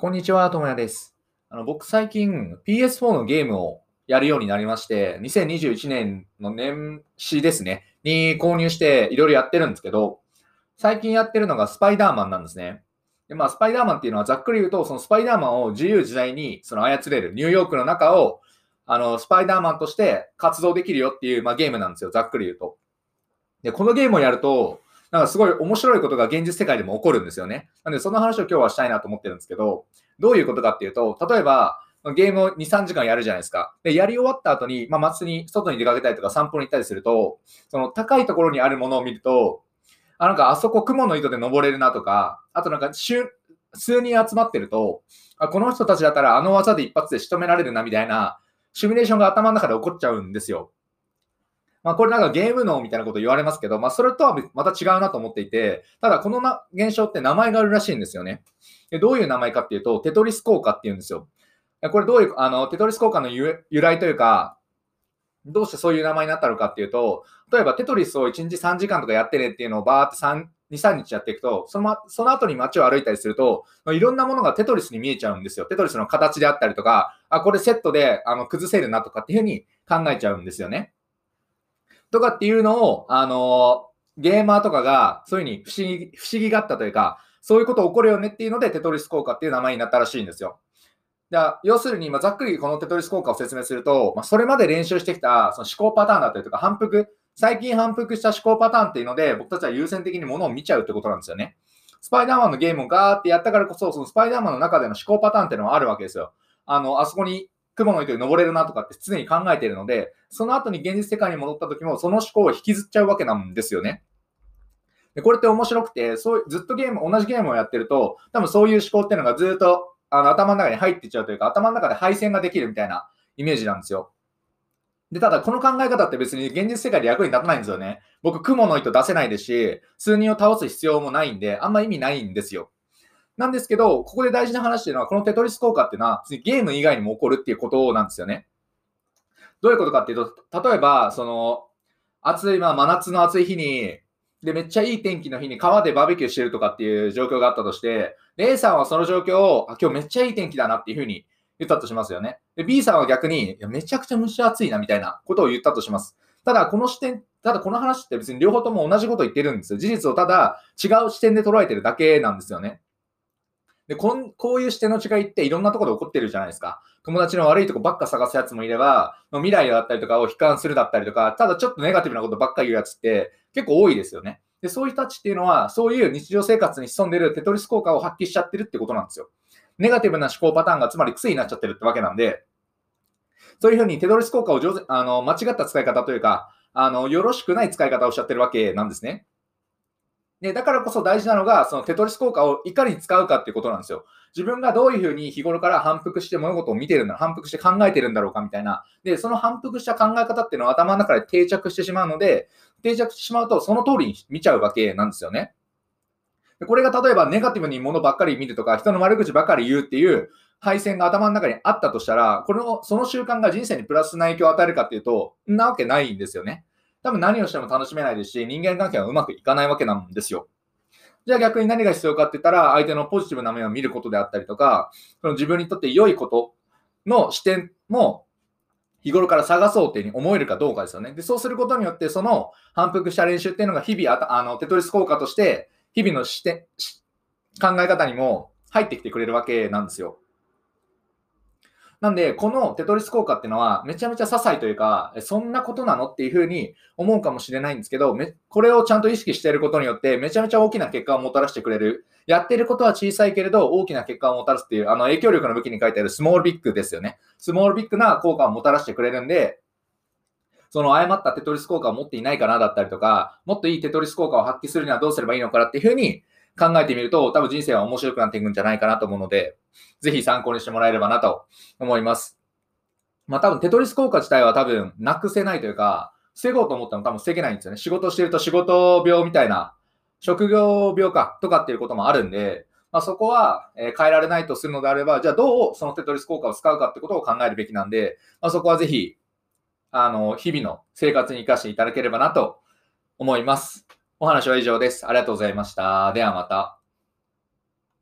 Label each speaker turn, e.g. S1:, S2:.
S1: こんにちは、ともやです。あの僕、最近 PS4 のゲームをやるようになりまして、2021年の年始ですね、に購入していろいろやってるんですけど、最近やってるのがスパイダーマンなんですね。で、まあ、スパイダーマンっていうのはざっくり言うと、そのスパイダーマンを自由自在にその操れる、ニューヨークの中を、あの、スパイダーマンとして活動できるよっていう、まあ、ゲームなんですよ、ざっくり言うと。で、このゲームをやると、なんかすごい面白いことが現実世界でも起こるんですよね。なんで、その話を今日はしたいなと思ってるんですけど、どういうことかっていうと、例えば、ゲームを2、3時間やるじゃないですか。で、やり終わった後に、まあ、松に外に出かけたりとか散歩に行ったりすると、その高いところにあるものを見ると、あ、なんかあそこ雲の糸で登れるなとか、あとなんか数人集まってると、あこの人たちだったらあの技で一発で仕留められるなみたいな、シミュレーションが頭の中で起こっちゃうんですよ。まあ、これなんかゲーム脳みたいなこと言われますけど、まあ、それとはまた違うなと思っていて、ただこのな現象って名前があるらしいんですよね。でどういう名前かっていうと、テトリス効果っていうんですよ。これどういう、あの、テトリス効果の由来というか、どうしてそういう名前になったのかっていうと、例えばテトリスを1日3時間とかやってねっていうのをバーって3、2、3日やっていくと、そのその後に街を歩いたりすると、いろんなものがテトリスに見えちゃうんですよ。テトリスの形であったりとか、あ、これセットであの崩せるなとかっていうふうに考えちゃうんですよね。とかっていうのを、あのゲーマーとかがそういうふうに不思議、不思議があったというか、そういうこと起こるよねっていうので、テトリス効果っていう名前になったらしいんですよ。だ要するに、まあ、ざっくりこのテトリス効果を説明すると、まあ、それまで練習してきたその思考パターンだったりとか、反復、最近反復した思考パターンっていうので、僕たちは優先的にものを見ちゃうってことなんですよね。スパイダーマンのゲームをガーってやったからこそ、そのスパイダーマンの中での思考パターンっていうのはあるわけですよ。あの、あそこに雲の糸に登れるなとかって常に考えているので、その後に現実世界に戻った時も、その思考を引きずっちゃうわけなんですよね。でこれって面白くて、そうずっとゲーム、同じゲームをやってると、多分そういう思考っていうのがずっとあの頭の中に入っていっちゃうというか、頭の中で配線ができるみたいなイメージなんですよ。で、ただこの考え方って別に現実世界で役に立たないんですよね。僕、雲の糸出せないですし、数人を倒す必要もないんで、あんま意味ないんですよ。なんですけど、ここで大事な話っていうのは、このテトリス効果っていうのは、ゲーム以外にも起こるっていうことなんですよね。どういうことかっていうと、例えば、その、暑い、まあ、真夏の暑い日に、で、めっちゃいい天気の日に川でバーベキューしてるとかっていう状況があったとして、A さんはその状況を、あ、今日めっちゃいい天気だなっていうふうに言ったとしますよね。で、B さんは逆に、いやめちゃくちゃ蒸し暑いなみたいなことを言ったとします。ただ、この視点、ただこの話って別に両方とも同じこと言ってるんですよ。事実をただ違う視点で捉えてるだけなんですよね。でこん、こういう視点の違いっていろんなところで起こってるじゃないですか。友達の悪いとこばっか探すやつもいれば、未来だったりとかを悲観するだったりとか、ただちょっとネガティブなことばっか言うやつって結構多いですよね。で、そういう人たちっていうのは、そういう日常生活に潜んでるテトリス効果を発揮しちゃってるってことなんですよ。ネガティブな思考パターンがつまり癖になっちゃってるってわけなんで、そういうふうにテトリス効果を上手あの間違った使い方というか、あのよろしくない使い方をしちゃってるわけなんですね。で、だからこそ大事なのが、そのテトリス効果をいかに使うかっていうことなんですよ。自分がどういうふうに日頃から反復して物事を見てるんだろう、反復して考えてるんだろうかみたいな。で、その反復した考え方っていうのは頭の中で定着してしまうので、定着してしまうとその通りに見ちゃうわけなんですよね。でこれが例えばネガティブに物ばっかり見るとか、人の悪口ばっかり言うっていう配線が頭の中にあったとしたら、このその習慣が人生にプラスな影響を与えるかっていうと、なわけないんですよね。多分何をしても楽しめないですし、人間関係はうまくいかないわけなんですよ。じゃあ逆に何が必要かって言ったら、相手のポジティブな面を見ることであったりとか、その自分にとって良いことの視点も日頃から探そうっていうふうに思えるかどうかですよね。で、そうすることによって、その反復した練習っていうのが日々あのテトリス効果として、日々の視点考え方にも入ってきてくれるわけなんですよ。なんで、このテトリス効果っていうのは、めちゃめちゃ些細というか、そんなことなのっていうふうに思うかもしれないんですけど、これをちゃんと意識していることによって、めちゃめちゃ大きな結果をもたらしてくれる。やってることは小さいけれど、大きな結果をもたらすっていう、あの影響力の武器に書いてあるスモールビッグですよね。スモールビッグな効果をもたらしてくれるんで、その誤ったテトリス効果を持っていないかなだったりとか、もっといいテトリス効果を発揮するにはどうすればいいのかなっていうふうに考えてみると、多分人生は面白くなっていくんじゃないかなと思うので、ぜひ参考にしてもらえればなと思います。まあ多分テトリス効果自体は多分なくせないというか、防ごうと思ったの多分防げないんですよね。仕事してると仕事病みたいな、職業病かとかっていうこともあるんで、まあ、そこは、変えられないとするのであれば、じゃあどうそのテトリス効果を使うかってことを考えるべきなんで、まあ、そこはぜひ、あの、日々の生活に活かしていただければなと思います。お話は以上です。ありがとうございました。ではまた。